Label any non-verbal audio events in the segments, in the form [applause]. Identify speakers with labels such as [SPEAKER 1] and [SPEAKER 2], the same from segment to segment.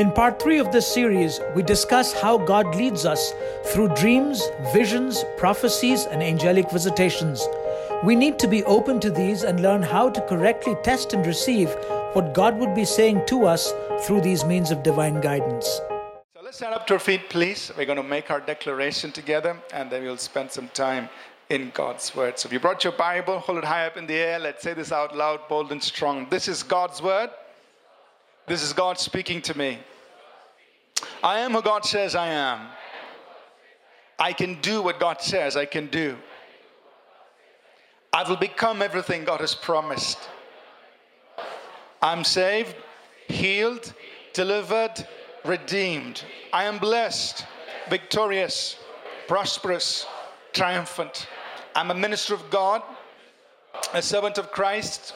[SPEAKER 1] In part three of this series, we discuss how God leads us through dreams, visions, prophecies, and angelic visitations. We need to be open to these and learn how to correctly test and receive what God would be saying to us through these means of divine guidance.
[SPEAKER 2] So let's stand up to our feet, please. We're going to make our declaration together and then we'll spend some time in God's word. So if you brought your Bible, hold it high up in the air. Let's say this out loud, bold, and strong. This is God's word. This is God speaking to me. I am who God says I am. I can do what God says I can do. I will become everything God has promised. I'm saved, healed, delivered, redeemed. I am blessed, victorious, prosperous, triumphant. I'm a minister of God, a servant of Christ,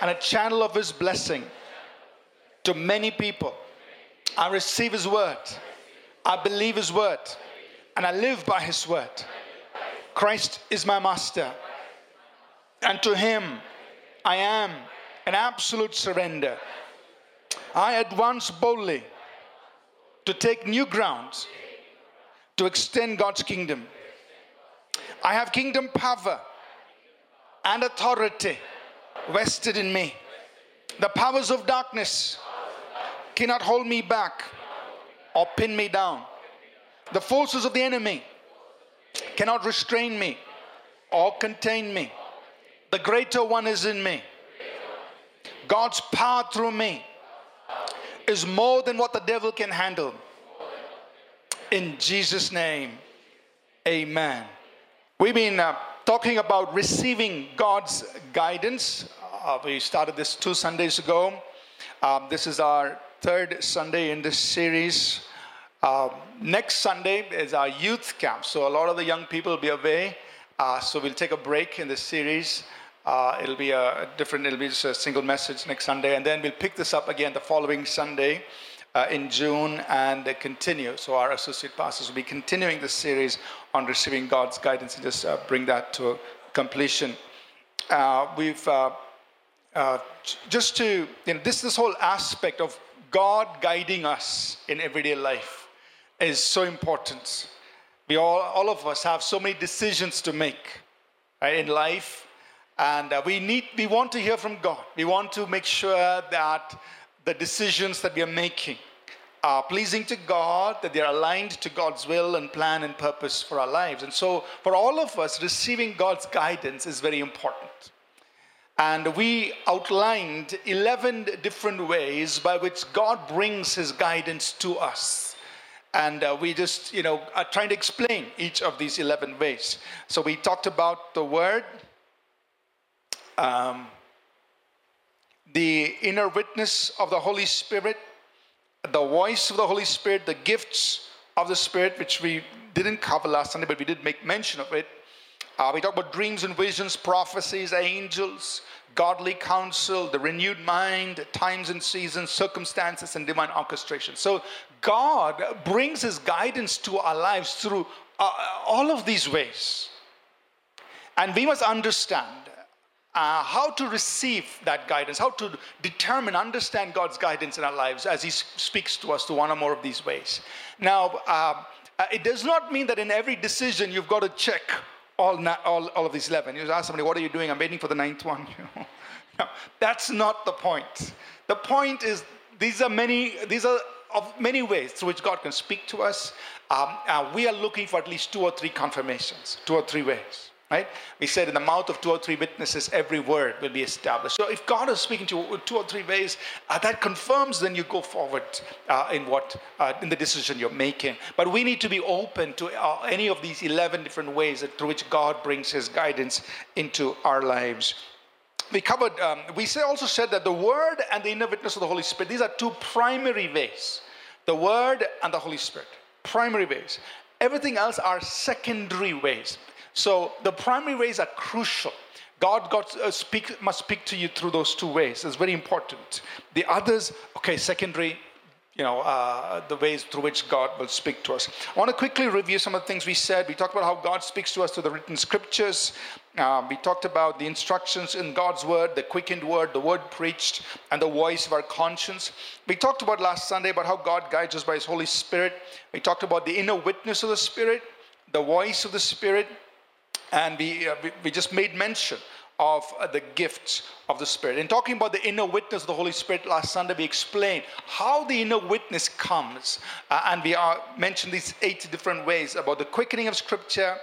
[SPEAKER 2] and a channel of His blessing to many people. I receive His word, I believe His word, and I live by His word. Christ is my master, and to Him I am an absolute surrender. I advance boldly to take new grounds to extend God's kingdom. I have kingdom power and authority vested in me. The powers of darkness cannot hold me back or pin me down. The forces of the enemy cannot restrain me or contain me. The greater one is in me. God's power through me is more than what the devil can handle. In Jesus' name, amen. We've been uh, talking about receiving God's guidance. Uh, we started this two Sundays ago. Um, this is our third Sunday in this series. Uh, next Sunday is our youth camp. So a lot of the young people will be away. Uh, so we'll take a break in this series. Uh, it'll be a different, it'll be just a single message next Sunday. And then we'll pick this up again the following Sunday uh, in June and continue. So our associate pastors will be continuing this series on receiving God's guidance and just uh, bring that to completion. Uh, we've uh, uh, just to, you know, this, this whole aspect of God guiding us in everyday life is so important. We all, all of us have so many decisions to make right, in life and uh, we need, we want to hear from God. We want to make sure that the decisions that we are making are pleasing to God, that they are aligned to God's will and plan and purpose for our lives. And so, for all of us, receiving God's guidance is very important. And we outlined 11 different ways by which God brings his guidance to us. And uh, we just, you know, are trying to explain each of these 11 ways. So we talked about the word, um, the inner witness of the Holy Spirit, the voice of the Holy Spirit, the gifts of the Spirit, which we didn't cover last Sunday, but we did make mention of it. Uh, we talk about dreams and visions, prophecies, angels, godly counsel, the renewed mind, times and seasons, circumstances, and divine orchestration. So God brings His guidance to our lives through uh, all of these ways. And we must understand uh, how to receive that guidance, how to determine, understand God's guidance in our lives as He speaks to us through one or more of these ways. Now, uh, uh, it does not mean that in every decision you've got to check all, all, all of these 11. You ask somebody, What are you doing? I'm waiting for the ninth one. [laughs] no, that's not the point. The point is, these are many, these are of many ways through which God can speak to us. Um, uh, we are looking for at least two or three confirmations, two or three ways right? We said in the mouth of two or three witnesses, every word will be established. So if God is speaking to you two or three ways, uh, that confirms then you go forward uh, in what uh, in the decision you're making. But we need to be open to uh, any of these 11 different ways through which God brings His guidance into our lives. We covered. Um, we say, also said that the Word and the inner witness of the Holy Spirit. These are two primary ways. The Word and the Holy Spirit, primary ways. Everything else are secondary ways. So the primary ways are crucial. God got, uh, speak, must speak to you through those two ways. It's very important. The others, okay, secondary, you know, uh, the ways through which God will speak to us. I want to quickly review some of the things we said. We talked about how God speaks to us through the written scriptures. Uh, we talked about the instructions in God's word, the quickened word, the word preached, and the voice of our conscience. We talked about last Sunday about how God guides us by His Holy Spirit. We talked about the inner witness of the Spirit, the voice of the Spirit, and we, uh, we, we just made mention of uh, the gifts of the Spirit. In talking about the inner witness of the Holy Spirit last Sunday, we explained how the inner witness comes. Uh, and we are, mentioned these eight different ways about the quickening of Scripture,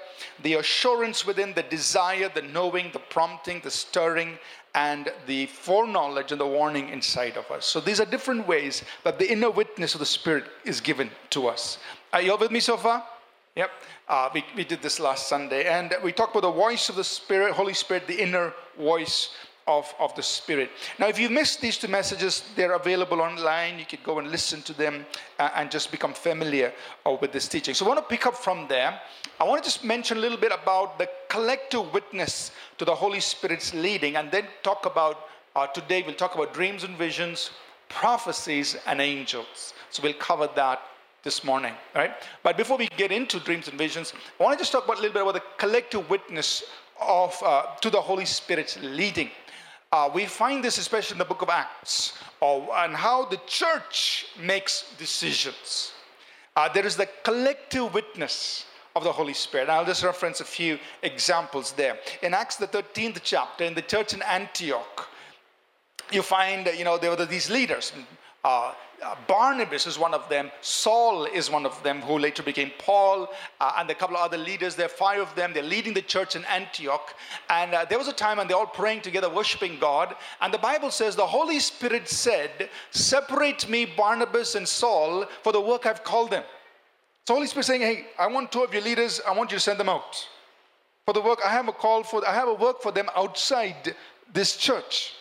[SPEAKER 2] the assurance within, the desire, the knowing, the prompting, the stirring, and the foreknowledge and the warning inside of us. So these are different ways that the inner witness of the Spirit is given to us. Are you all with me so far? Yep. Uh, we, we did this last Sunday. And we talked about the voice of the Spirit, Holy Spirit, the inner voice of, of the Spirit. Now, if you missed these two messages, they're available online. You could go and listen to them uh, and just become familiar uh, with this teaching. So, I want to pick up from there. I want to just mention a little bit about the collective witness to the Holy Spirit's leading, and then talk about uh, today, we'll talk about dreams and visions, prophecies, and angels. So, we'll cover that this morning, right? But before we get into dreams and visions, I want to just talk about a little bit about the collective witness of uh, to the Holy Spirit's leading. Uh, we find this especially in the book of Acts, uh, and how the church makes decisions. Uh, there is the collective witness of the Holy Spirit. And I'll just reference a few examples there. In Acts, the 13th chapter, in the church in Antioch, you find, you know, there were these leaders. Uh, uh, Barnabas is one of them. Saul is one of them, who later became Paul, uh, and a couple of other leaders. There are five of them. They're leading the church in Antioch. And uh, there was a time when they're all praying together, worshiping God. And the Bible says the Holy Spirit said, Separate me, Barnabas and Saul, for the work I've called them. So Holy Spirit saying, Hey, I want two of your leaders, I want you to send them out. For the work, I have a call for, I have a work for them outside this church.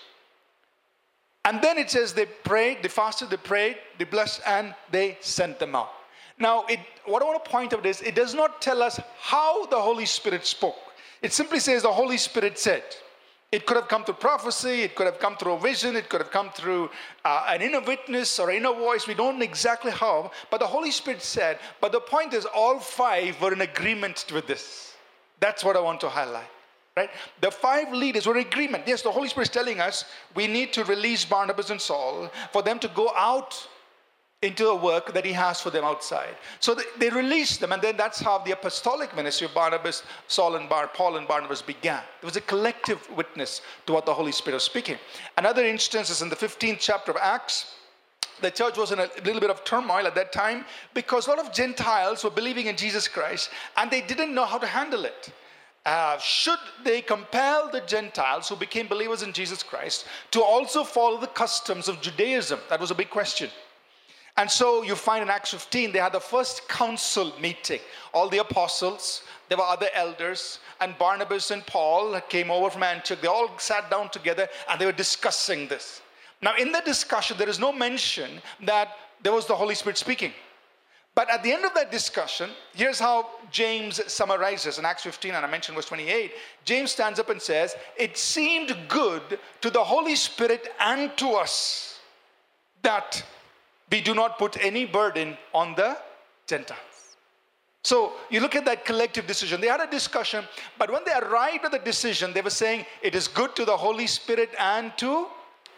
[SPEAKER 2] And then it says they prayed, they fasted, they prayed, they blessed, and they sent them out. Now, it, what I want to point out is it does not tell us how the Holy Spirit spoke. It simply says the Holy Spirit said. It could have come through prophecy, it could have come through a vision, it could have come through uh, an inner witness or inner voice. We don't know exactly how, but the Holy Spirit said. But the point is, all five were in agreement with this. That's what I want to highlight. Right? The five leaders were in agreement. Yes, the Holy Spirit is telling us we need to release Barnabas and Saul for them to go out into the work that he has for them outside. So they, they released them, and then that's how the apostolic ministry of Barnabas, Saul and Bar, Paul and Barnabas began. It was a collective witness to what the Holy Spirit was speaking. Another instance is in the 15th chapter of Acts. The church was in a little bit of turmoil at that time because a lot of Gentiles were believing in Jesus Christ and they didn't know how to handle it. Uh, should they compel the Gentiles who became believers in Jesus Christ to also follow the customs of Judaism? That was a big question. And so you find in Acts 15, they had the first council meeting. All the apostles, there were other elders, and Barnabas and Paul came over from Antioch. They all sat down together and they were discussing this. Now, in the discussion, there is no mention that there was the Holy Spirit speaking. But at the end of that discussion, here's how James summarizes in Acts 15, and I mentioned verse 28. James stands up and says, It seemed good to the Holy Spirit and to us that we do not put any burden on the Gentiles. So you look at that collective decision. They had a discussion, but when they arrived at the decision, they were saying, It is good to the Holy Spirit and to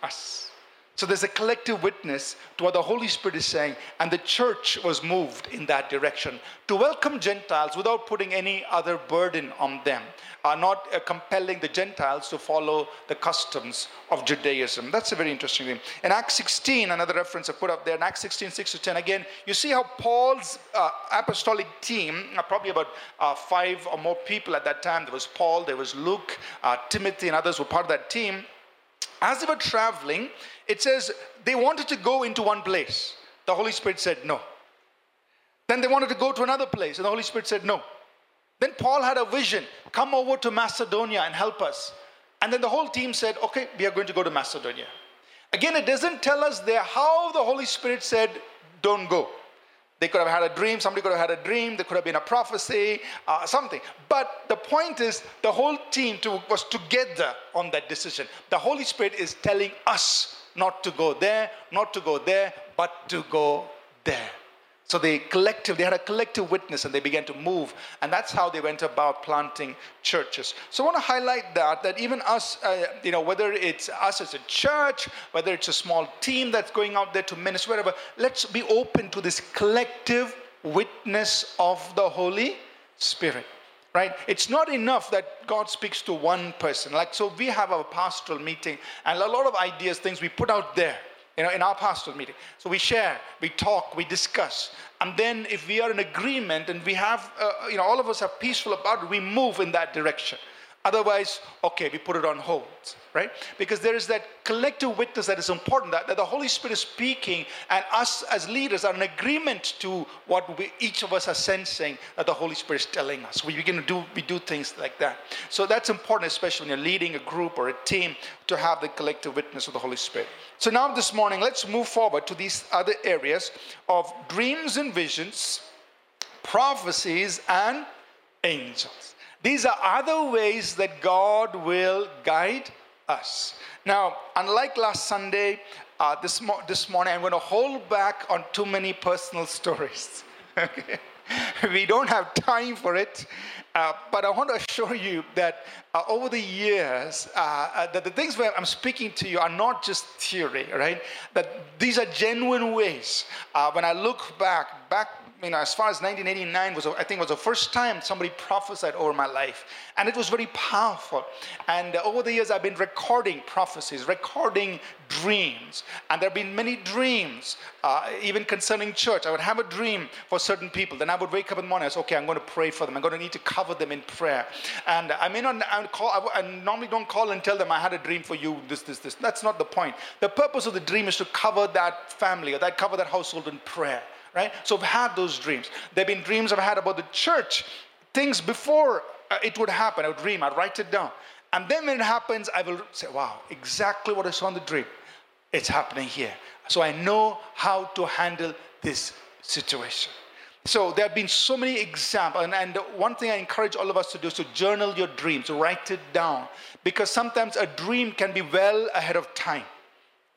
[SPEAKER 2] us. So there's a collective witness to what the Holy Spirit is saying, and the church was moved in that direction to welcome Gentiles without putting any other burden on them, uh, not uh, compelling the Gentiles to follow the customs of Judaism. That's a very interesting thing. In Acts 16, another reference I put up there, in Acts 16, 6 to 10, again, you see how Paul's uh, apostolic team, uh, probably about uh, five or more people at that time, there was Paul, there was Luke, uh, Timothy, and others were part of that team as they were traveling, it says they wanted to go into one place. The Holy Spirit said no. Then they wanted to go to another place, and the Holy Spirit said no. Then Paul had a vision come over to Macedonia and help us. And then the whole team said, okay, we are going to go to Macedonia. Again, it doesn't tell us there how the Holy Spirit said, don't go. They could have had a dream, somebody could have had a dream, there could have been a prophecy, uh, something. But the point is, the whole team to, was together on that decision. The Holy Spirit is telling us not to go there, not to go there, but to go there. So they collective, they had a collective witness and they began to move. And that's how they went about planting churches. So I want to highlight that, that even us, uh, you know, whether it's us as a church, whether it's a small team that's going out there to minister, whatever, let's be open to this collective witness of the Holy Spirit right? It's not enough that God speaks to one person. Like, so we have our pastoral meeting and a lot of ideas, things we put out there you know, in our pastoral meeting. So we share, we talk, we discuss. And then if we are in agreement and we have, uh, you know, all of us are peaceful about it, we move in that direction. Otherwise, okay, we put it on hold, right? Because there is that collective witness that is important, that, that the Holy Spirit is speaking, and us as leaders are in agreement to what we, each of us are sensing that the Holy Spirit is telling us. We begin to do, we do things like that. So that's important, especially when you're leading a group or a team, to have the collective witness of the Holy Spirit. So now this morning, let's move forward to these other areas of dreams and visions, prophecies, and angels. These are other ways that God will guide us. Now, unlike last Sunday, uh, this, mo- this morning I'm going to hold back on too many personal [laughs] stories. We don't have time for it, uh, but I want to assure you that uh, over the years, uh, uh, that the things where I'm speaking to you are not just theory, right? That these are genuine ways. Uh, when I look back, back you know, as far as 1989 was, I think, was the first time somebody prophesied over my life, and it was very powerful. And uh, over the years, I've been recording prophecies, recording dreams, and there have been many dreams, uh, even concerning church. I would have a dream for certain people, then I would wake up in the morning. I say, okay, I'm going to pray for them. I'm going to need to cover them in prayer. And I may not I call. I, I normally don't call and tell them I had a dream for you. This, this, this. That's not the point. The purpose of the dream is to cover that family or that cover that household in prayer right? So I've had those dreams. There have been dreams I've had about the church, things before uh, it would happen. I would dream, I'd write it down. And then when it happens, I will say, wow, exactly what I saw in the dream. It's happening here. So I know how to handle this situation. So there have been so many examples, and, and, one thing I encourage all of us to do is to journal your dreams, write it down, because sometimes a dream can be well ahead of time,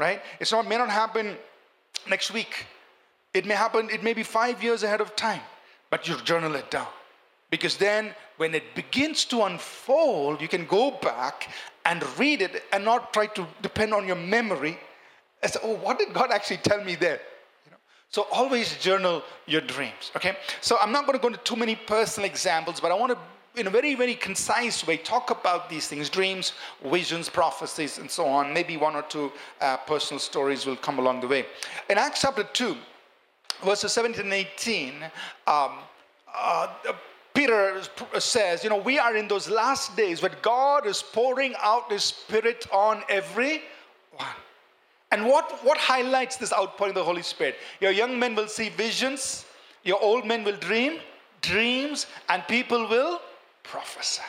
[SPEAKER 2] right? It's not may not happen next week, it may happen, it may be five years ahead of time, but you journal it down. Because then, when it begins to unfold, you can go back and read it and not try to depend on your memory and say, oh, what did God actually tell me there? You know? So always journal your dreams, okay? So I'm not going to go into too many personal examples, but I want to in a very, very concise way, talk about these things dreams, visions, prophecies, and so on. Maybe one or two uh, personal stories will come along the way. In Acts chapter 2, verses 17 and 18, um, uh, Peter says, you know, we are in those last days where God is pouring out His Spirit on every one. And what, what highlights this outpouring of the Holy Spirit? Your young men will see visions, your old men will dream dreams, and people will prophesy.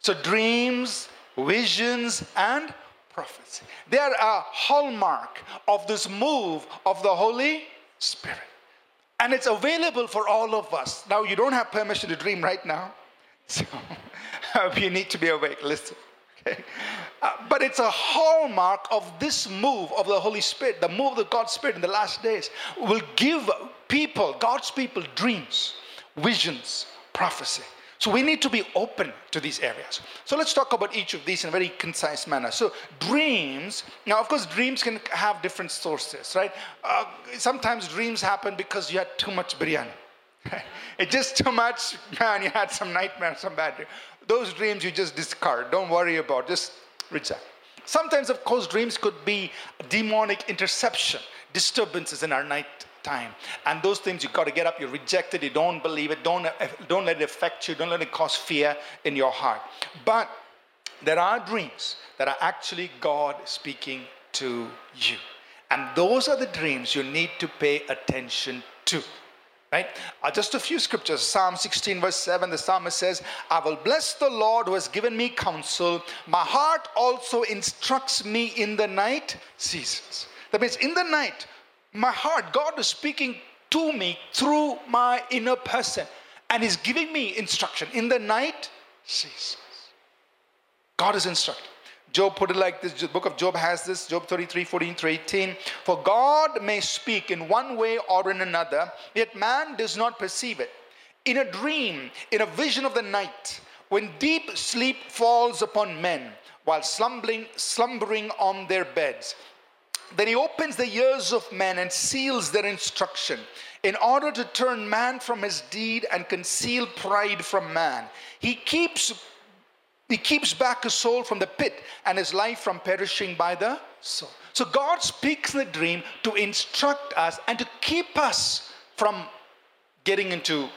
[SPEAKER 2] So, dreams, visions, and prophecy. They are a hallmark of this move of the Holy Spirit. And it's available for all of us. Now, you don't have permission to dream right now. [laughs] So, [laughs] you need to be awake. Listen. Okay? Uh, but it's a hallmark of this move of the Holy Spirit, the move of God's Spirit in the last days, will give people, God's people, dreams, visions, prophecy. So we need to be open to these areas. So let's talk about each of these in a very concise manner. So dreams, now of course dreams can have different sources, right? Uh, sometimes dreams happen because you had too much biryani. [laughs] it's just too much, man, you had some nightmare, some bad dream. Those dreams you just discard. Don't worry about, just reject. Sometimes, of course, dreams could be demonic interception, disturbances in our night time. And those things you've got to get up, you reject it, you don't believe it, don't, don't let it affect you, don't let it cause fear in your heart. But there are dreams that are actually God speaking to you. And those are the dreams you need to pay attention to. Right? Uh, just a few scriptures. Psalm 16, verse 7, the psalmist says, I will bless the Lord who has given me counsel. My heart also instructs me in the night seasons. That means in the night, my heart, God is speaking to me through my inner person and is giving me instruction in the night seasons. God is instructing. Job put it like this the book of Job has this Job 33 14 through 18. For God may speak in one way or in another, yet man does not perceive it. In a dream, in a vision of the night, when deep sleep falls upon men while slumbering, slumbering on their beds, then he opens the ears of men and seals their instruction in order to turn man from his deed and conceal pride from man. He keeps he keeps back his soul from the pit and his life from perishing by the soul. So God speaks in the dream to instruct us and to keep us from getting into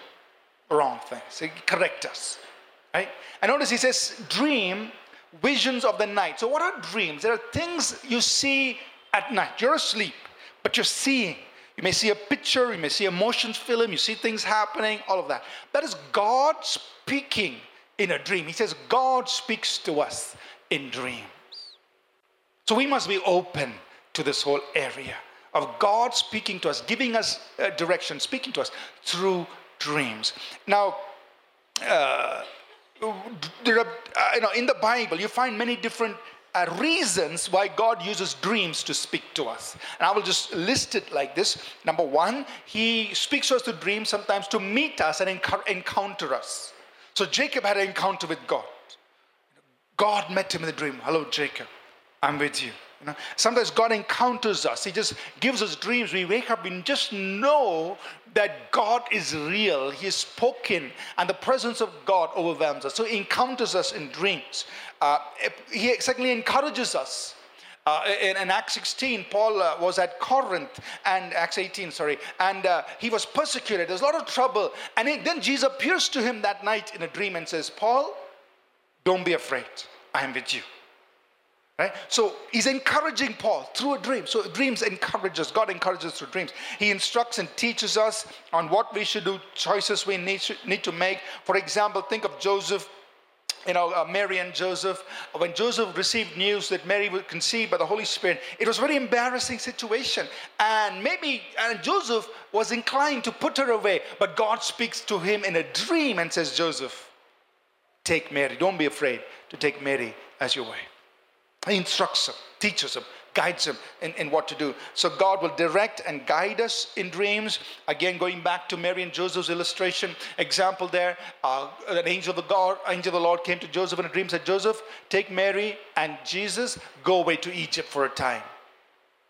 [SPEAKER 2] wrong things, he correct us. Right? And notice he says, dream visions of the night. So, what are dreams? There are things you see at night. You're asleep, but you're seeing. You may see a picture, you may see a motion film, you see things happening, all of that. That is God speaking in a dream. He says, God speaks to us in dreams. So we must be open to this whole area of God speaking to us, giving us uh, direction, speaking to us through dreams. Now, uh, there are, uh, you know, in the Bible, you find many different uh, reasons why God uses dreams to speak to us. And I will just list it like this. Number one, He speaks to us through dreams sometimes to meet us and encounter us. So Jacob had an encounter with God. God met him in the dream. Hello, Jacob. I'm with you. Sometimes God encounters us. He just gives us dreams. We wake up and just know that God is real. He is spoken, and the presence of God overwhelms us. So He encounters us in dreams. Uh, he secondly encourages us. Uh, in, in, Acts 16, Paul uh, was at Corinth, and Acts 18, sorry, and uh, he was persecuted. There's a lot of trouble. And he, then Jesus appears to him that night in a dream and says, Paul, don't be afraid. I am with you. Right? So he's encouraging Paul through a dream. So dreams encourage us. God encourages us through dreams. He instructs and teaches us on what we should do, choices we need, to make. For example, think of Joseph you know, uh, Mary and Joseph, when Joseph received news that Mary would conceive by the Holy Spirit, it was a very embarrassing situation. And maybe and Joseph was inclined to put her away, but God speaks to him in a dream and says, Joseph, take Mary. Don't be afraid to take Mary as your wife. He instructs him, teaches him, guides him in, in what to do. So God will direct and guide us in dreams. Again, going back to Mary and Joseph's illustration, example there, uh, an angel of the God, angel of the Lord came to Joseph in a dream, said, Joseph, take Mary and Jesus, go away to Egypt for a time.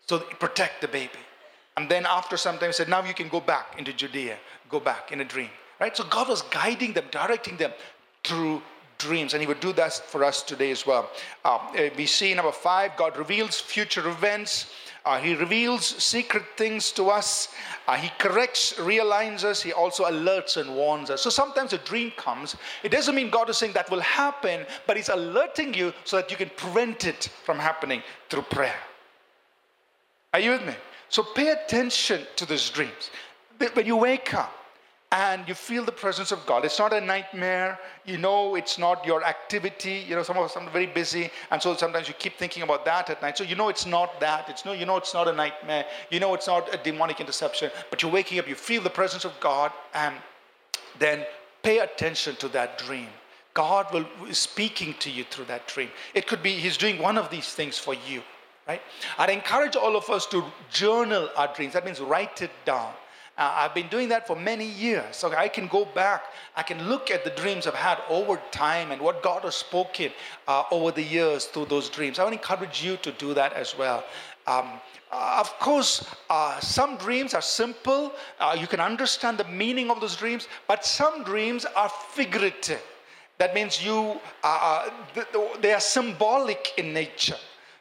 [SPEAKER 2] So protect the baby. And then after some time said, now you can go back into Judea. Go back in a dream. Right? So God was guiding them, directing them through dreams, and He would do that for us today as well. Uh, we see number five, God reveals future events. Uh, he reveals secret things to us. Uh, he corrects, realigns us. He also alerts and warns us. So sometimes a dream comes. It doesn't mean God is saying that will happen, but He's alerting you so that you can prevent it from happening through prayer. Are you with me? So pay attention to these dreams. When you wake up, and you feel the presence of God. It's not a nightmare. You know, it's not your activity. You know, some of us are very busy, and so sometimes you keep thinking about that at night. So you know it's not that. It's no, you know it's not a nightmare. You know it's not a demonic interception. But you're waking up, you feel the presence of God, and then pay attention to that dream. God will is speaking to you through that dream. It could be He's doing one of these things for you, right? I'd encourage all of us to journal our dreams. That means write it down uh, I've been doing that for many years. So I can go back, I can look at the dreams I've had over time and what God has spoken uh, over the years through those dreams. I want to encourage you to do that as well. Um, uh, of course, uh, some dreams are simple. Uh, you can understand the meaning of those dreams, but some dreams are figurative. That means you, uh, they are symbolic in nature.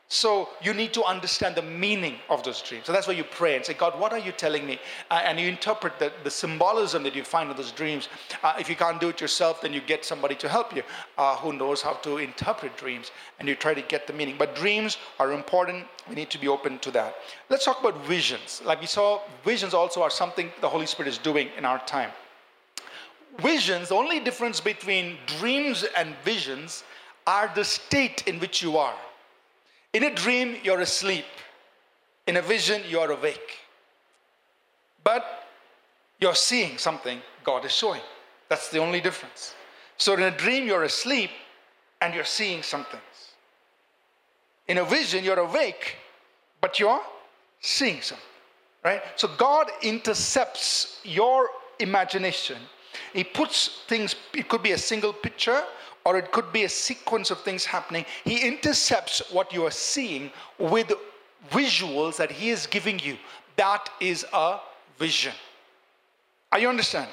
[SPEAKER 2] So you need to understand the meaning of those dreams. So that's why you pray and say, God, what are you telling me? Uh, and you interpret the, the symbolism that you find in those dreams. Uh, if you can't do it yourself, then you get somebody to help you uh, who knows how to interpret dreams and you try to get the meaning. But dreams are important. We need to be open to that. Let's talk about visions. Like we saw, visions also are something the Holy Spirit is doing in our time. Visions, the only difference between dreams and visions are the state in which you are. In a dream, you're asleep. In a vision, you're awake. But you're seeing something God is showing. That's the only difference. So in a dream, you're asleep and you're seeing some things. In a vision, you're awake, but you're seeing something, right? So God intercepts your imagination. He puts things, it could be a single picture or it could be a sequence of things happening. He intercepts what you are seeing with visuals that He is giving you. That is a vision. Are you understand?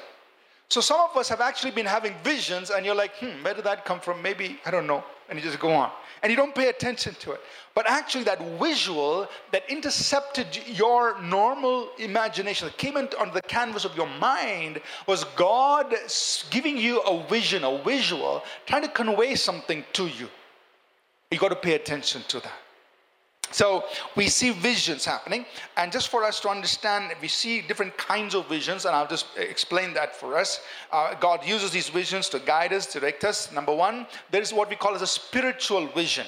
[SPEAKER 2] So some of us have actually been having visions, and you're like, hmm, where did that come from? Maybe, I don't know. And you just go on. And you don't pay attention to it. But actually, that visual that intercepted your normal imagination, that came on the canvas of your mind, was God giving you a vision, a visual, trying to convey something to you. You got to pay attention to that. So we see visions happening, and just for us to understand, we see different kinds of visions, and I'll just explain that for us. Uh, God uses these visions to guide us, direct us. Number one, there is what we call as a spiritual vision.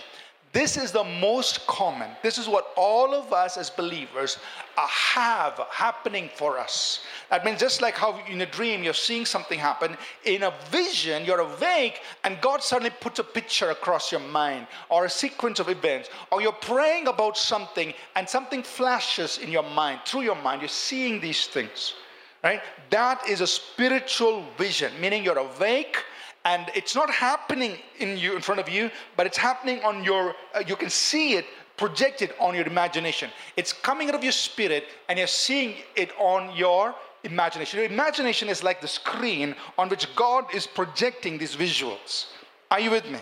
[SPEAKER 2] This is the most common. This is what all of us as believers have happening for us. That means just like how in a dream you're seeing something happen, in a vision you're awake and God suddenly puts a picture across your mind or a sequence of events, or you're praying about something and something flashes in your mind, through your mind, you're seeing these things. Right? That is a spiritual vision, meaning you're awake and it's not happening in you in front of you but it's happening on your uh, you can see it projected on your imagination. It's coming out of your spirit and you're seeing it on your imagination. Your imagination is like the screen on which god is projecting these visuals. Are you with me?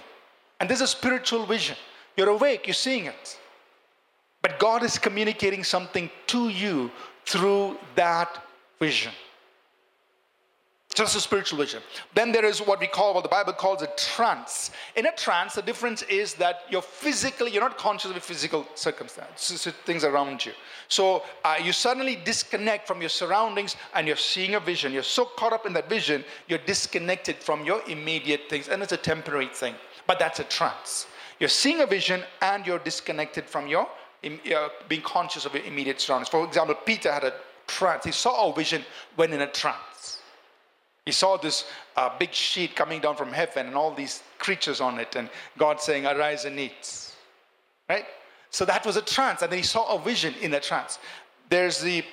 [SPEAKER 2] And this is a spiritual vision. You're awake you're seeing it. But god is communicating something to you through that vision just a spiritual vision. Then there is what we call, what the Bible calls a trance. In a trance, the difference is that you're physically, you're not conscious of your physical circumstances, things around you. So uh, you suddenly disconnect from your surroundings and you're seeing a vision. You're so caught up in that vision, you're disconnected from your immediate things. And it's a temporary thing, but that's a trance. You're seeing a vision and you're disconnected from your uh, being conscious of your immediate surroundings. For example, Peter had a trance. He saw a vision when in a trance. He saw this uh, big sheet coming down from heaven and all these creatures on it, and God saying, Arise and eat. Right? So that was a trance, and then he saw a vision in a trance. There's the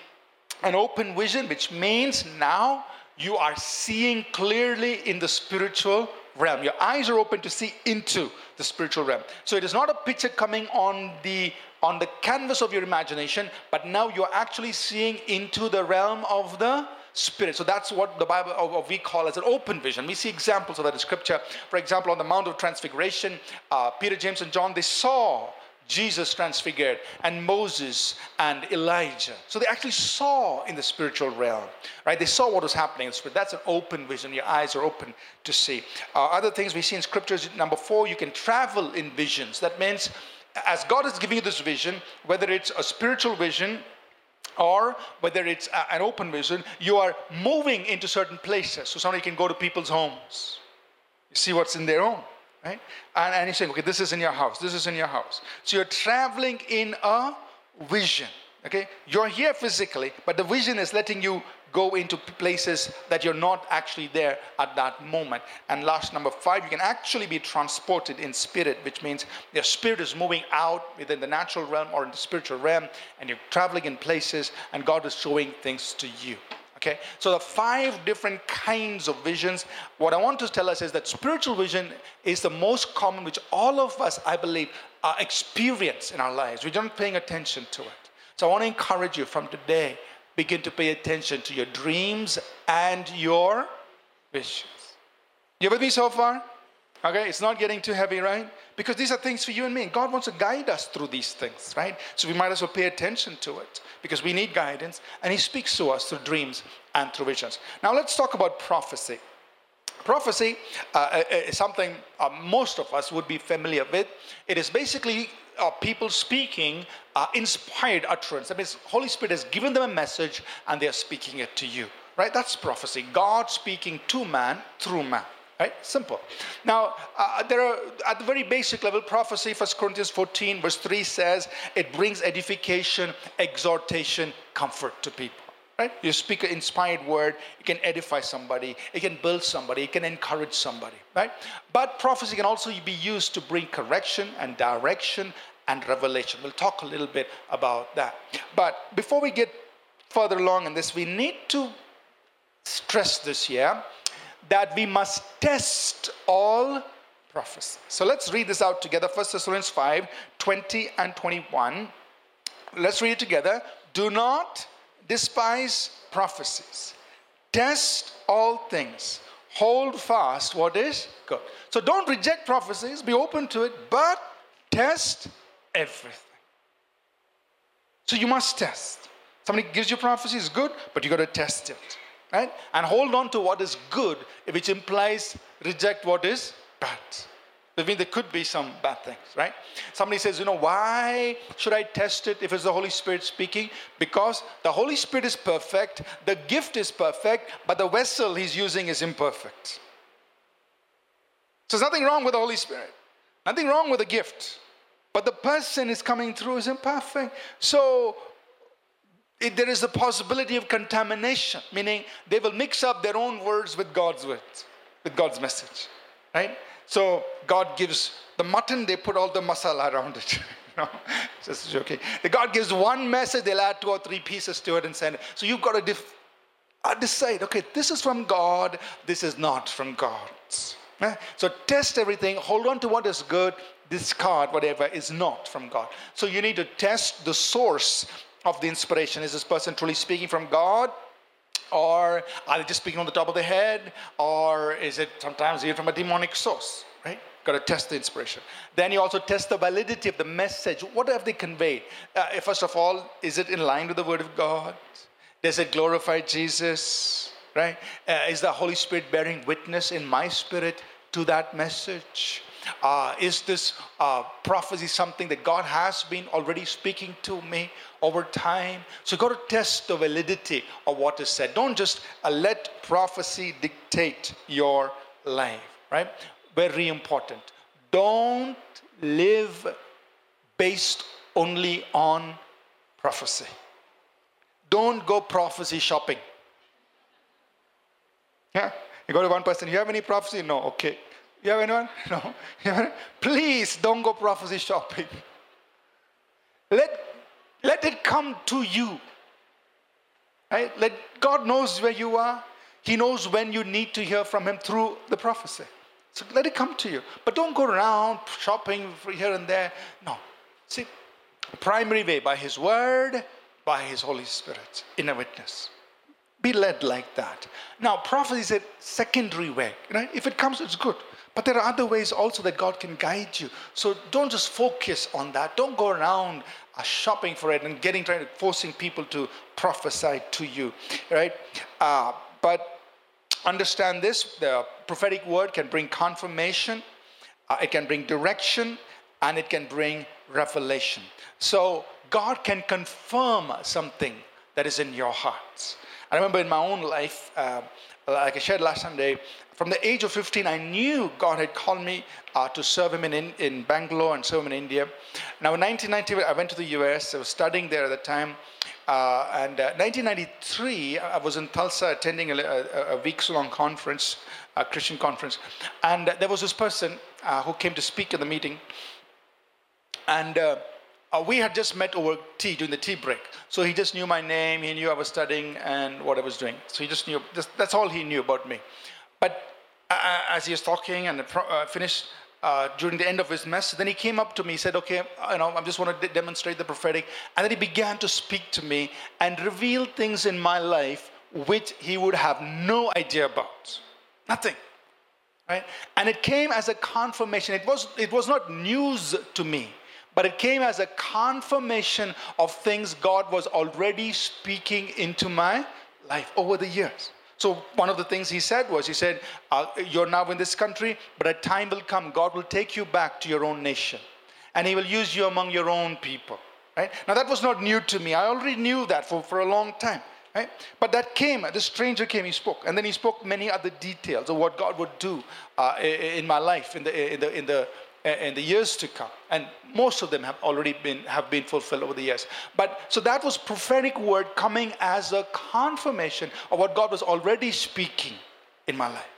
[SPEAKER 2] an open vision, which means now you are seeing clearly in the spiritual realm. Your eyes are open to see into the spiritual realm. So it is not a picture coming on the on the canvas of your imagination, but now you're actually seeing into the realm of the spirit. So that's what the Bible, or we call as an open vision. We see examples of that in Scripture. For example, on the Mount of Transfiguration, uh, Peter, James, and John, they saw Jesus transfigured and Moses and Elijah. So they actually saw in the spiritual realm, right? They saw what was happening in the spirit. That's an open vision. Your eyes are open to see. Uh, other things we see in scriptures, number four, you can travel in visions. That means as God is giving you this vision, whether it's a spiritual vision or whether it's an open vision, you are moving into certain places. So somebody can go to people's homes. You see what's in their home, right? And, and you're saying, okay, this is in your house, this is in your house. So you're traveling in a vision. Okay? You're here physically, but the vision is letting you go into places that you're not actually there at that moment. And last number five, you can actually be transported in spirit, which means your spirit is moving out within the natural realm or in the spiritual realm, and you're traveling in places, and God is showing things to you. Okay, so the five different kinds of visions. What I want to tell us is that spiritual vision is the most common, which all of us, I believe, uh, experience in our lives. We're not paying attention to it. So I want to encourage you from today begin to pay attention to your dreams and your visions. You with me so far? Okay, it's not getting too heavy, right? Because these are things for you and me. God wants to guide us through these things, right? So we might as well pay attention to it because we need guidance. And He speaks to us through dreams and through visions. Now let's talk about prophecy. Prophecy uh, uh is something uh, most of us would be familiar with. It is basically uh, people speaking uh, inspired utterance. That means Holy Spirit has given them a message and they are speaking it to you. Right? That's prophecy. God speaking to man through man. Right? Simple. Now, uh, there are, at the very basic level, prophecy, 1 Corinthians 14, verse 3 says, it brings edification, exhortation, comfort to people. Right? You speak an inspired word, it can edify somebody, it can build somebody, it can encourage somebody, right? But prophecy can also be used to bring correction and direction and revelation. We'll talk a little bit about that. But before we get further along in this, we need to stress this here that we must test all prophecy. So let's read this out together. 1 Thessalonians 5 20 and 21. Let's read it together. Do not despise prophecies, test all things, hold fast what is good. So don't reject prophecies, be open to it, but test everything. So you must test. Somebody gives you prophecies, good, but you got to test it. Right? And hold on to what is good, which implies reject what is bad. I mean, there could be some bad things, right? Somebody says, you know, why should I test it if it's the Holy Spirit speaking? Because the Holy Spirit is perfect, the gift is perfect, but the vessel he's using is imperfect. So there's nothing wrong with the Holy Spirit, nothing wrong with the gift, but the person is coming through is imperfect. So it, there is a possibility of contamination, meaning they will mix up their own words with God's words, with God's message, right? So God gives the mutton, they put all the masala around it. [laughs] no, just joking. The God gives one message, they'll add two or three pieces to it and send it. So you've got to uh, decide, okay, this is from God, this is not from God. Eh? So test everything, hold on to what is good, discard whatever is not from God. So you need to test the source of the inspiration. Is this person truly speaking from God? Or are they just speaking on the top of the head? Or is it sometimes even from a demonic source? Right? Got to test the inspiration. Then you also test the validity of the message. What have they conveyed? Uh, first of all, is it in line with the Word of God? Does it glorify Jesus? Right? Uh, is the Holy Spirit bearing witness in my spirit to that message? Uh, is this uh, prophecy something that God has been already speaking to me over time? So you've got to test the validity of what is said. Don't just uh, let prophecy dictate your life, right? Very important. Don't live based only on prophecy. Don't go prophecy shopping. Yeah? You go to one person, you have any prophecy? No, okay. You have anyone? [laughs] No. Anyone? Please don't go prophecy shopping. Let, let it come to you. Right? Let God knows where you are. He knows when you need to hear from Him through the prophecy. So let it come to you. But don't go around shopping here and there. No. See, primary way by His Word, by His Holy Spirit, in a witness. Be led like that. Now, prophecy is a secondary way. Right? If it comes, it's good. But there are other ways also that God can guide you. So don't just focus on that. Don't go around uh, shopping for it and getting trying to forcing people to prophesy to you, right? Uh, but understand this: the prophetic word can bring confirmation, uh, it can bring direction, and it can bring revelation. So God can confirm something that is in your hearts. I remember in my own life, uh, like I shared last Sunday, from the age of 15, I knew God had called me uh, to serve Him in, in, in, Bangalore and serve Him in India. Now, in 1990, I went to the US. I was studying there at the time. Uh, and uh, 1993, I was in Tulsa attending a, a, a weeks long conference, a Christian conference. And there was this person uh, who came to speak at the meeting. And uh, uh, we had just met over tea during the tea break. So he just knew my name, he knew I was studying and what I was doing. So he just knew, just, that's all he knew about me. But uh, as he was talking and uh, finished uh, during the end of his message, then he came up to me, said, okay, you know, I just want to demonstrate the prophetic. And then he began to speak to me and reveal things in my life which he would have no idea about. Nothing. Right? And it came as a confirmation. It was, it was not news to me, but it came as a confirmation of things God was already speaking into my life over the years. So one of the things he said was, he said, uh, you're now in this country, but a time will come, God will take you back to your own nation. And he will use you among your own people. Right? Now that was not new to me. I already knew that for, for a long time. Right? But that came, the stranger came, he spoke. And then he spoke many other details of what God would do uh, in my life, in the, in the, in the in the years to come. And most of them have already been have been fulfilled over the years. But so that was prophetic word coming as a confirmation of what god was already speaking in my life.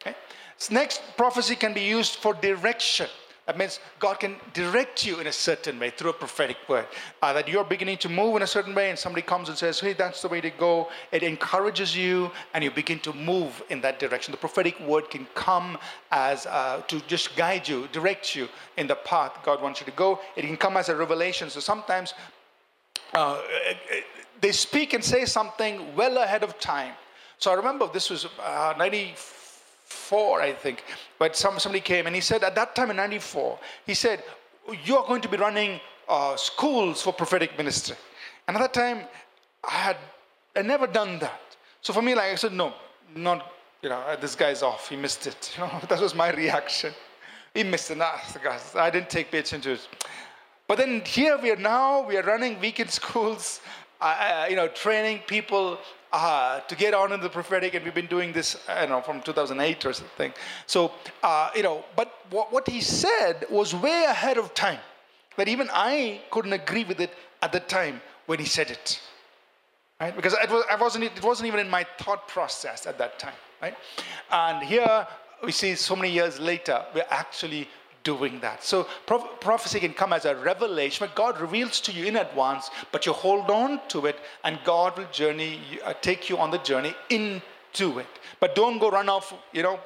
[SPEAKER 2] Okay? So next prophecy can be used for direction That means God can direct you in a certain way through a prophetic word. Uh, that you're beginning to move in a certain way, and somebody comes and says, Hey, that's the way to go. It encourages you, and you begin to move in that direction. The prophetic word can come as uh, to just guide you, direct you in the path God wants you to go. It can come as a revelation. So sometimes uh, they speak and say something well ahead of time. So I remember this was uh, 94, I think, but some, somebody came and he said, at that time in 94, he said, You're going to be running uh, schools for prophetic ministry. And at that time, I had I never done that. So for me, like I said, no, not, you know, this guy's off. He missed it. [laughs] You know, that was my reaction. He missed it. Nah, I didn't take attention to it. But then here we are now, we are running weekend [laughs] schools, uh, you know, training people uh, to get on in the prophetic, and we've been doing this, you know, from 2008 or something. So, uh, you know, but what, what he said was way ahead of time. That even I couldn't agree with it at the time when he said it, right? Because it, was, I wasn't, it wasn't even in my thought process at that time, right? And here we see so many years later, we're actually doing that. So prophecy can come as a revelation, but God reveals to you in advance, but you hold on to it, and God will journey, uh, take you on the journey into it. But don't go run off, you know,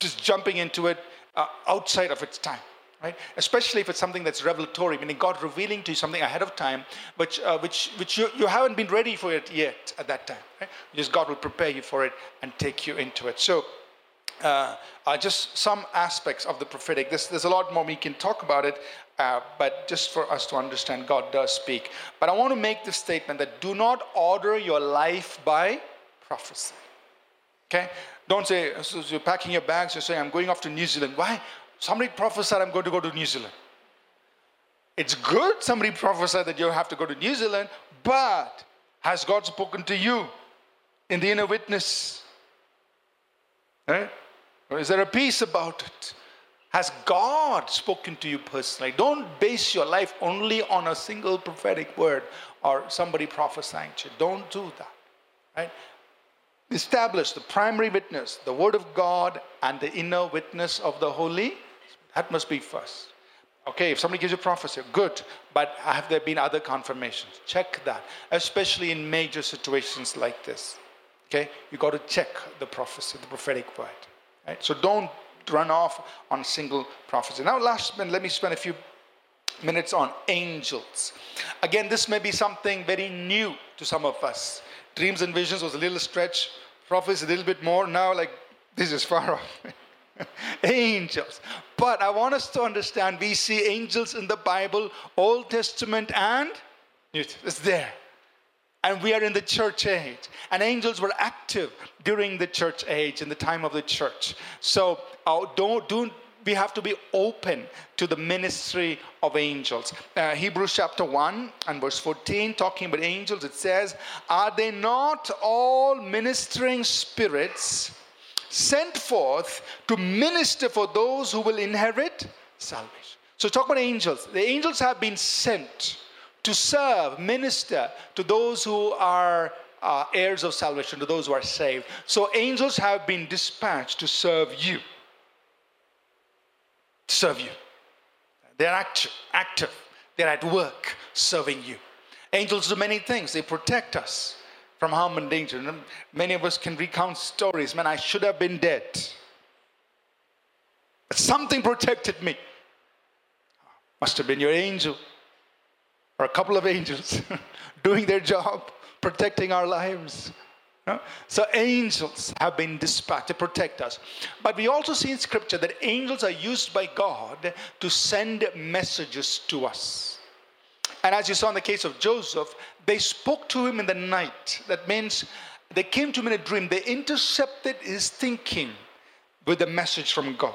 [SPEAKER 2] just jumping into it uh, outside of its time. Right? Especially if it's something that's revelatory, meaning God revealing to you something ahead of time, which, uh, which, which you, you haven't been ready for it yet at that time. Right? Just God will prepare you for it and take you into it. So, uh, uh, just some aspects of the prophetic. There's, there's a lot more we can talk about it, uh, but just for us to understand, God does speak. But I want to make the statement that do not order your life by prophecy. Okay? Don't say, so you're packing your bags, you're saying, I'm going off to New Zealand. Why? Somebody prophesied I'm going to go to New Zealand. It's good somebody prophesied that you have to go to New Zealand, but has God spoken to you in the inner witness? Right? Or is there a peace about it? Has God spoken to you personally? Don't base your life only on a single prophetic word or somebody prophesying to you. Don't do that. Right? Establish the primary witness, the word of God, and the inner witness of the Holy. That must be first. Okay, if somebody gives you prophecy, good. But have there been other confirmations? Check that, especially in major situations like this. Okay, you got to check the prophecy, the prophetic word. Right? So don't run off on single prophecy. Now, last minute, let me spend a few minutes on angels. Again, this may be something very new to some of us. Dreams and visions was a little stretch, prophecy a little bit more. Now, like, this is far [laughs] off. angels. But I want us to understand we see angels in the Bible, Old Testament and New. It's there. And we are in the church age. And angels were active during the church age, in the time of the church. So uh, don't, don't, we have to be open to the ministry of angels. Uh, Hebrews chapter 1 and verse 14, talking about angels, it says, Are they not all ministering spirits sent forth to minister for those who will inherit salvation? So, talk about angels. The angels have been sent to serve, minister to those who are uh, heirs of salvation, to those who are saved. So angels have been dispatched to serve you. To serve you. They're active, active. They're at work serving you. Angels do many things. They protect us from harm and danger. Many of us can recount stories. Man, I should have been dead. But something protected me. Must have been your angel or a couple of angels [laughs] doing their job, protecting our lives. So angels have been dispatched to protect us. But we also see in scripture that angels are used by God to send messages to us. And as you saw in the case of Joseph, they spoke to him in the night. That means they came to him in a dream. They intercepted his thinking with a message from God.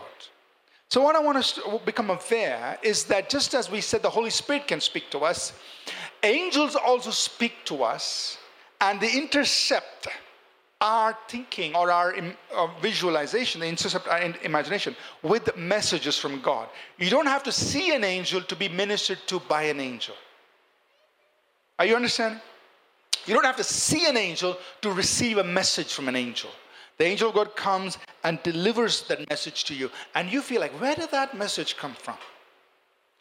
[SPEAKER 2] So, what I want us to become aware is that just as we said the Holy Spirit can speak to us, angels also speak to us and they intercept our thinking or our uh, visualization, they intercept our imagination with messages from God. You don't have to see an angel to be ministered to by an angel. Are you understanding? You don't have to see an angel to receive a message from an angel. The angel of God comes and delivers that message to you. And you feel like, where did that message come from?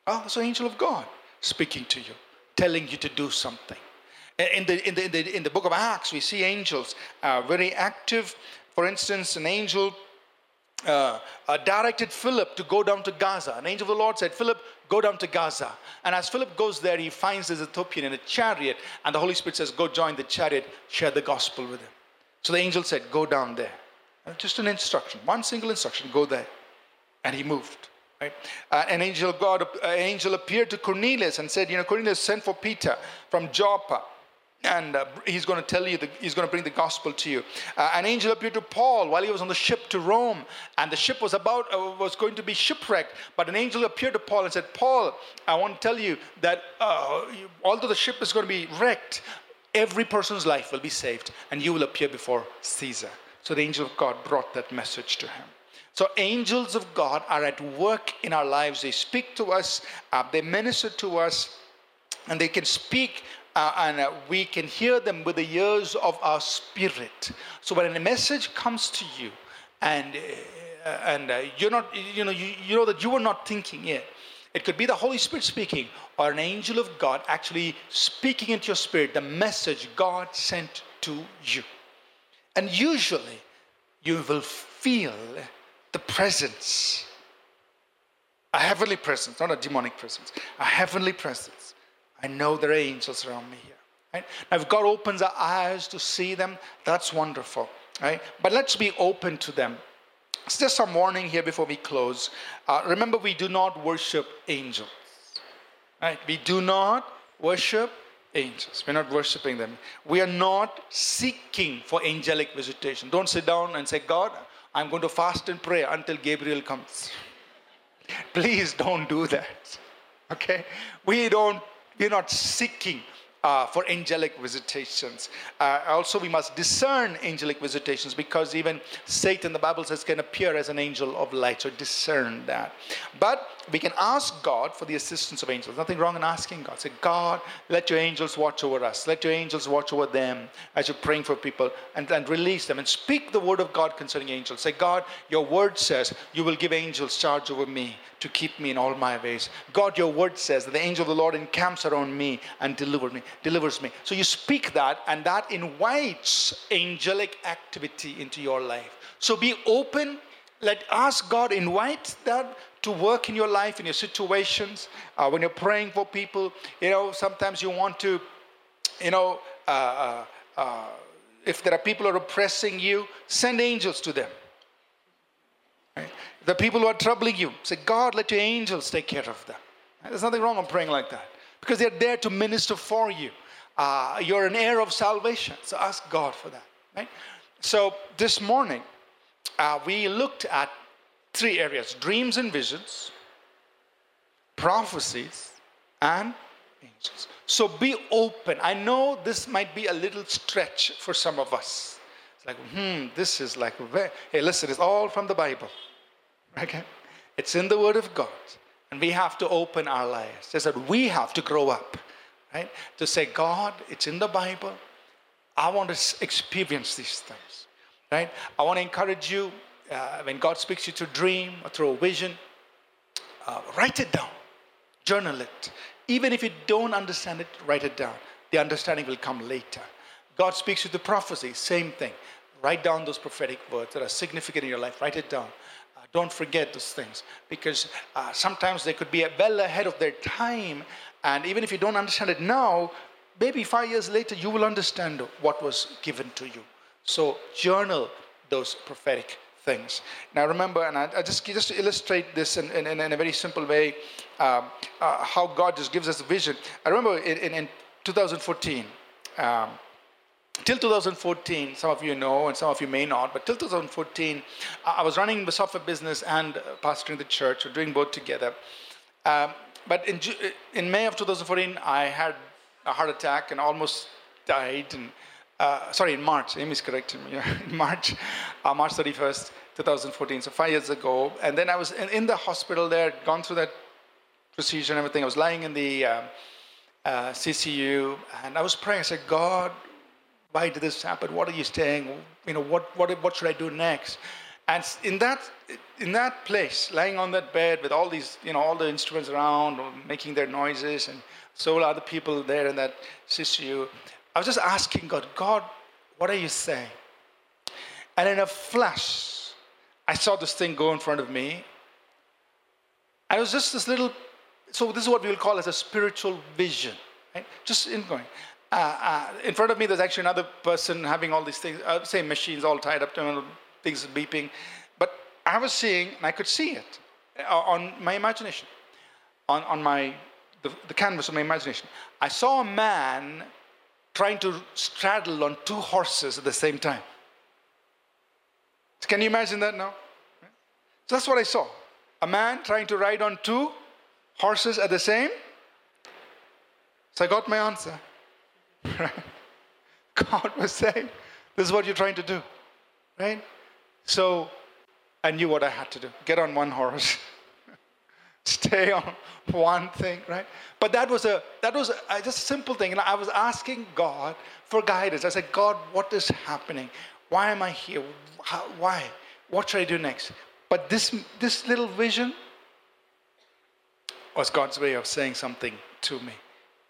[SPEAKER 2] Oh, it's an angel of God speaking to you, telling you to do something. In the, in the, in the, in the book of Acts, we see angels uh, very active. For instance, an angel uh, uh, directed Philip to go down to Gaza. An angel of the Lord said, Philip, go down to Gaza. And as Philip goes there, he finds this Ethiopian in a chariot, and the Holy Spirit says, Go join the chariot, share the gospel with him. So the angel said, Go down there. Just an instruction, one single instruction, go there. And he moved. Right? Uh, an angel God, uh, an angel appeared to Cornelius and said, You know, Cornelius sent for Peter from Joppa and uh, he's going to tell you, the, he's going to bring the gospel to you. Uh, an angel appeared to Paul while he was on the ship to Rome, and the ship was about uh, was going to be shipwrecked. But an angel appeared to Paul and said, "Paul, I want to tell you that uh, although the ship is going to be wrecked, every person's life will be saved, and you will appear before Caesar." So the angel of God brought that message to him. So, angels of God are at work in our lives. They speak to us, uh, they minister to us, and they can speak uh, and uh, we can hear them with the ears of our spirit. So when a message comes to you, and uh, and uh, you're not, you know, you, you know that you were not thinking it. It could be the Holy Spirit speaking, or an angel of God actually speaking into your spirit the message God sent to you. And usually, you will feel the presence, a heavenly presence, not a demonic presence, a heavenly presence I know there are angels around me here. Right? Now, if God opens our eyes to see them, that's wonderful. Right? But let's be open to them. Just some warning here before we close. Uh, remember, we do not worship angels. Right? We do not worship angels. We're not worshiping them. We are not seeking for angelic visitation. Don't sit down and say, God, I'm going to fast and pray until Gabriel comes. Please don't do that. Okay? We don't we're not seeking uh, for angelic visitations. Uh, also, we must discern angelic visitations because even Satan, the Bible says, can appear as an angel of light. So discern that. But we can ask God for the assistance of angels. Nothing wrong in asking God. Say, God, let your angels watch over us. Let your angels watch over them as you're praying for people and, and release them and speak the word of God concerning angels. Say, God, your word says you will give angels charge over me to keep me in all my ways. God, your word says that the angel of the Lord encamps around me and delivers me, delivers me. So you speak that, and that invites angelic activity into your life. So be open. Let ask God invite that to work in your life, in your situations. Uh, when you're praying for people, you know, sometimes you want to, you know, uh, uh, uh if there are people who are oppressing you, send angels to them. Right? The people who are troubling you, say, God, let your angels take care of them. There's nothing wrong on praying like that because they're there to minister for you. Uh, you're an heir of salvation, so ask God for that. Right? So this morning, uh, we looked at three areas dreams and visions, prophecies, and angels. So be open. I know this might be a little stretch for some of us. It's like, hmm, this is like, hey, listen, it's all from the Bible. [laughs] Okay? It's in the Word of God. And we have to open our lives. Just that we have to grow up, right? To say, God, it's in the Bible. I want to experience these things, right? I want to encourage you uh, when God speaks you to dream or through a vision, uh, write it down, journal it. Even if you don't understand it, write it down. The understanding will come later. God speaks you to prophecy, same thing. Write down those prophetic words that are significant in your life. Write it down. Don't forget those things because uh, sometimes they could be well ahead of their time. And even if you don't understand it now, maybe five years later, you will understand what was given to you. So, journal those prophetic things. Now, remember, and I, I just, just to illustrate this in, in, in a very simple way, um, uh, how God just gives us a vision. I remember in, in, in 2014, um, till 2014, some of you know and some of you may not, but till 2014, I was running the software business and pastoring the church, or doing both together. Um, but in, in May of 2014, I had a heart attack and almost died. And uh, sorry, in March, Amy's correcting me. [laughs] in March, uh, March 31st, 2014, so five years ago. And then I was in, in the hospital there, gone through that procedure and everything. I was lying in the uh, uh CCU, and I was praying. I said, God, Why did this happen? What are you saying? You know, what, what, what should I do next? And in that, in that place, lying on that bed with all these, you know, all the instruments around, making their noises, and so other people there in that CCU, I was just asking God, God, what are you saying? And in a flash, I saw this thing go in front of me. And it was just this little, so this is what we will call as a spiritual vision, right? Just in going. Uh, uh, in front of me, there's actually another person having all these things, uh, same machines all tied up to things beeping. But I was seeing, and I could see it uh, on my imagination, on, on my, the, the canvas of my imagination. I saw a man trying to straddle on two horses at the same time. Can you imagine that now? So that's what I saw. A man trying to ride on two horses at the same. So I got my answer. [laughs] God was saying, This is what you're trying to do. Right? So I knew what I had to do get on one horse, [laughs] stay on one thing, right? But that was a that was a, just a simple thing, and I was asking God for guidance. I said, God, what is happening? Why am I here? How, why? What should I do next? But this this little vision was God's way of saying something to me,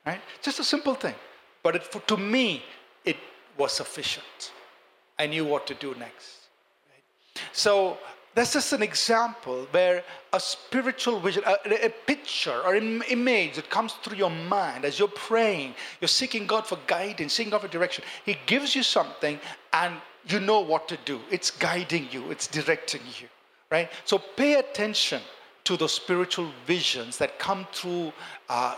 [SPEAKER 2] right? Just a simple thing, but it, for, to me, it was sufficient. I knew what to do next. So that's just an example where a spiritual vision, a, a, picture or an image that comes through your mind as you're praying, you're seeking God for guidance, seeking God for direction. He gives you something and you know what to do. It's guiding you, it's directing you, right? So pay attention to those spiritual visions that come through uh,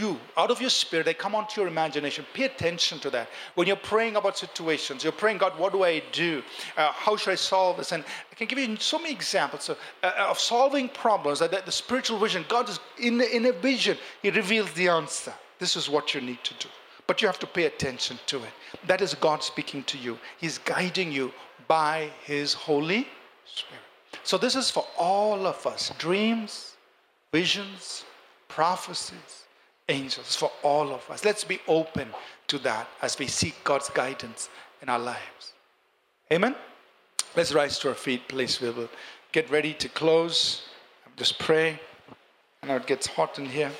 [SPEAKER 2] you, out of your spirit, they come onto your imagination. Pay attention to that. When you're praying about situations, you're praying, God, what do I do? Uh, how should I solve this? And I can give you so many examples of, uh, of solving problems. That, that the spiritual vision, God is in, in a vision, He reveals the answer. This is what you need to do. But you have to pay attention to it. That is God speaking to you. He's guiding you by His Holy Spirit. So, this is for all of us dreams, visions, prophecies, angels, for all of us. Let's be open to that as we seek God's guidance in our lives. Amen? Let's rise to our feet, please. We will get ready to close. Just pray. I know it gets hot in here.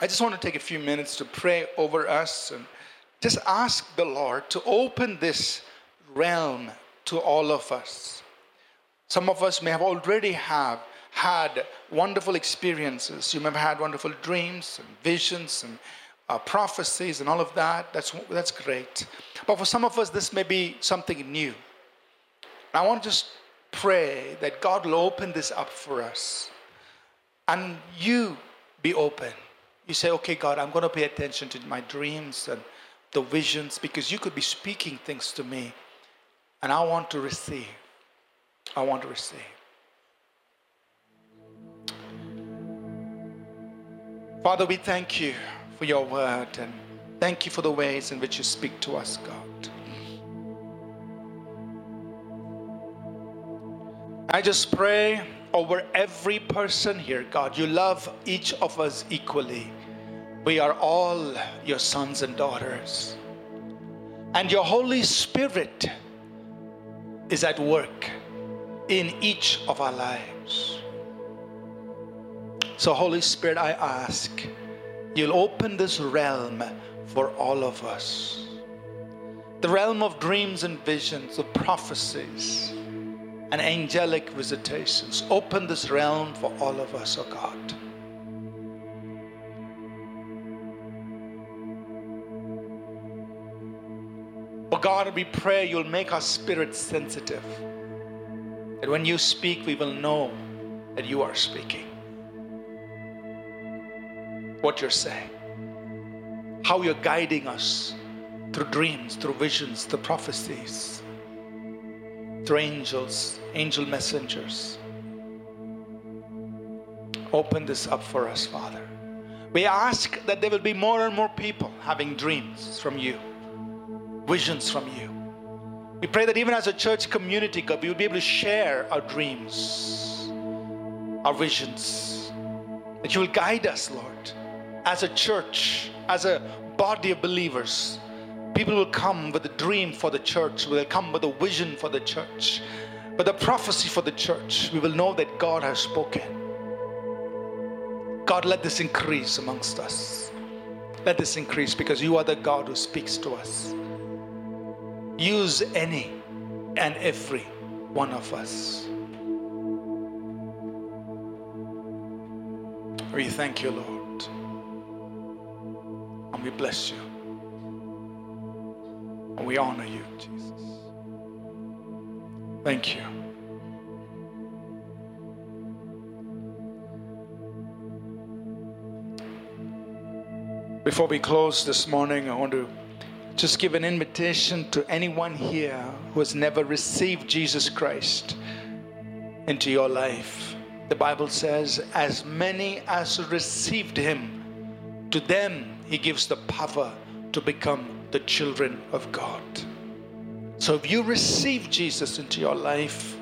[SPEAKER 2] I just want to take a few minutes to pray over us and just ask the Lord to open this realm to all of us. Some of us may have already have had wonderful experiences. You may have had wonderful dreams and visions and uh, prophecies and all of that. That's, that's great. But for some of us, this may be something new. I want to just pray that God will open this up for us. And you be open. You say, okay, God, I'm going to pay attention to my dreams and the visions because you could be speaking things to me and I want to receive. I want to receive. Father, we thank you for your word and thank you for the ways in which you speak to us, God. I just pray over every person here, God. You love each of us equally. We are all your sons and daughters. And your Holy Spirit is at work in each of our lives. So, Holy Spirit, I ask you'll open this realm for all of us. The realm of dreams and visions, of prophecies, and angelic visitations. Open this realm for all of us, oh God. Oh God, we pray you'll make our spirit sensitive. That when you speak, we will know that you are speaking. What you're saying, how you're guiding us through dreams, through visions, through prophecies, through angels, angel messengers. Open this up for us, Father. We ask that there will be more and more people having dreams from you visions from you. We pray that even as a church community, God, we will be able to share our dreams, our visions, that you will guide us, Lord, as a church, as a body of believers. People will come with a dream for the church, will come with a vision for the church, with a prophecy for the church. We will know that God has spoken. God, let this increase amongst us. Let this increase because you are the God who speaks to us. Use any and every one of us. We thank you, Lord. And we bless you. And we honor you, Jesus. Thank you. Before we close this morning, I want to just give an invitation to anyone here who has never received Jesus Christ into your life. The Bible says, as many as received him, to them he gives the power to become the children of God. So if you receive Jesus into your life,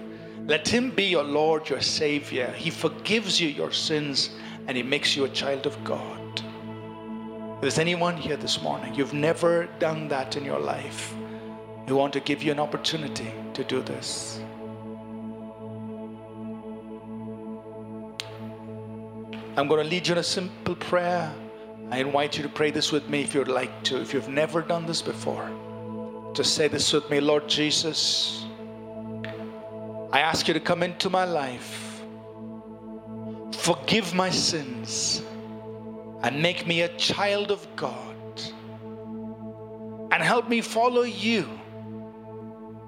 [SPEAKER 2] let him be your Lord, your Savior. He forgives you your sins and he makes you a child of God. There's anyone here this morning, you've never done that in your life, we want to give you an opportunity to do this. I'm going to lead you in a simple prayer. I invite you to pray this with me if you'd like to. If you've never done this before, just say this with me Lord Jesus, I ask you to come into my life, forgive my sins and make me a child of God. And help me follow you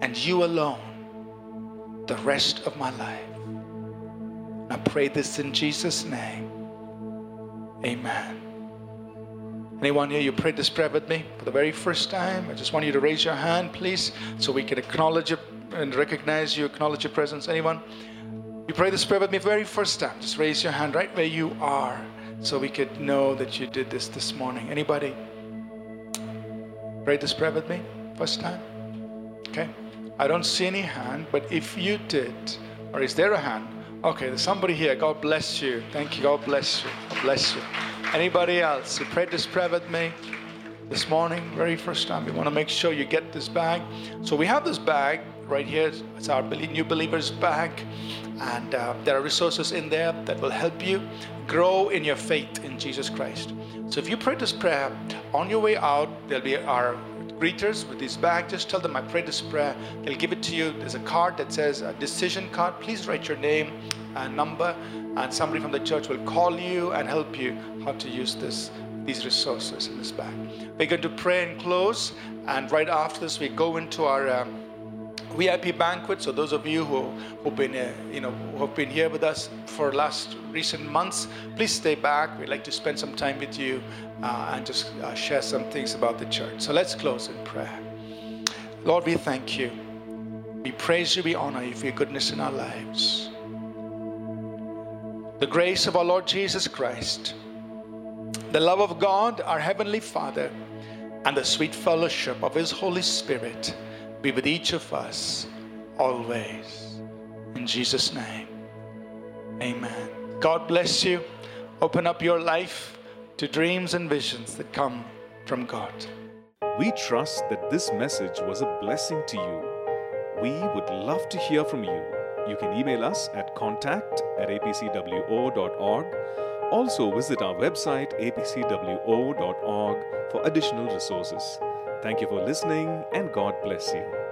[SPEAKER 2] and you alone the rest of my life. I pray this in Jesus' name. Amen. Anyone here, you prayed this prayer with me for the very first time? I just want you to raise your hand, please, so we can acknowledge it and recognize you, acknowledge your presence. Anyone? You pray this prayer with me the very first time. Just raise your hand right where you are so we could know that you did this this morning. Anybody pray this prayer with me first time? Okay. I don't see any hand, but if you did, or is there a hand? Okay, there's somebody here. God bless you. Thank you. God bless you. God bless you. Anybody else who prayed this prayer with me this morning, very first time? We want to make sure you get this bag. So we have this bag right here. It's our new believers bag, and uh, there are resources in there that will help you grow in your faith in Jesus Christ. So if you pray this prayer on your way out, there'll be our greeters with this bag. Just tell them I prayed this prayer. They'll give it to you. There's a card that says a decision card. Please write your name and number, and somebody from the church will call you and help you how to use this these resources in this bag. We're going to pray and close, and right after this, we go into our. Um, VIP banquet. So those of you who who've been uh, you know who have been here with us for last recent months, please stay back. We'd like to spend some time with you uh, and just uh, share some things about the church. So let's close in prayer. Lord, we thank you. We praise you. We honor you for your goodness in our lives. The grace of our Lord Jesus Christ, the love of God, our heavenly Father, and the sweet fellowship of His Holy Spirit be with each of us always. In Jesus' name, amen. God bless you. Open up your life to dreams and visions that come from God.
[SPEAKER 3] We trust that this message was a blessing to you. We would love to hear from you. You can email us at contact at apcwo.org. Also, visit our website apcwo.org for additional resources. Thank you for listening and God bless you.